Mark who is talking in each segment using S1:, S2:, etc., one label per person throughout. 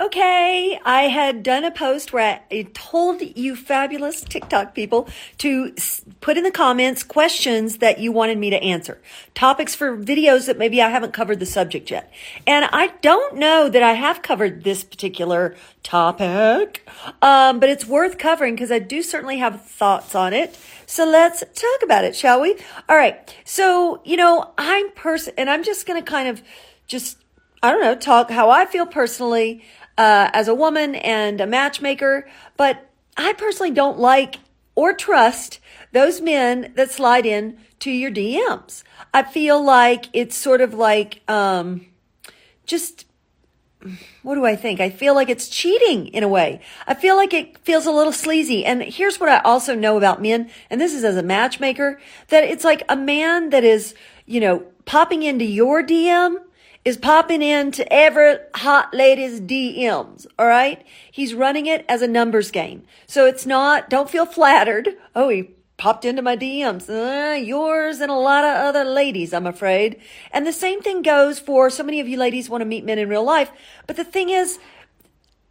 S1: Okay, I had done a post where I told you fabulous TikTok people to put in the comments questions that you wanted me to answer. Topics for videos that maybe I haven't covered the subject yet. And I don't know that I have covered this particular topic, um, but it's worth covering because I do certainly have thoughts on it. So let's talk about it, shall we? All right. So, you know, I'm person, and I'm just going to kind of just, I don't know, talk how I feel personally uh, as a woman and a matchmaker, but I personally don't like or trust those men that slide in to your DMs. I feel like it's sort of like, um, just, what do I think? I feel like it's cheating in a way. I feel like it feels a little sleazy. And here's what I also know about men, and this is as a matchmaker, that it's like a man that is, you know, popping into your DM is popping into every hot lady's DMs. All right. He's running it as a numbers game. So it's not, don't feel flattered. Oh, he popped into my DMs. Uh, yours and a lot of other ladies, I'm afraid. And the same thing goes for so many of you ladies want to meet men in real life. But the thing is,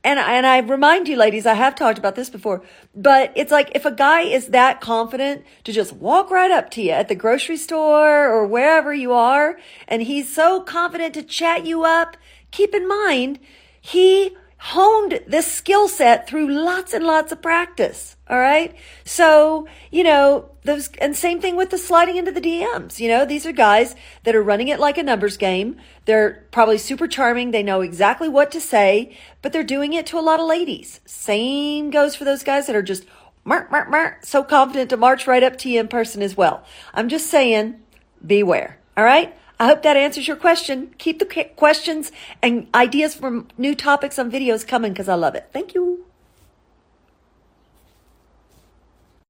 S1: and and I remind you, ladies, I have talked about this before, but it's like if a guy is that confident to just walk right up to you at the grocery store or wherever you are, and he's so confident to chat you up, keep in mind he honed this skill set through lots and lots of practice. All right. So, you know, those, and same thing with the sliding into the DMs. You know, these are guys that are running it like a numbers game. They're probably super charming. They know exactly what to say, but they're doing it to a lot of ladies. Same goes for those guys that are just mark, mark, mark, so confident to march right up to you in person as well. I'm just saying, beware. All right. I hope that answers your question. Keep the questions and ideas for new topics on videos coming because I love it. Thank you.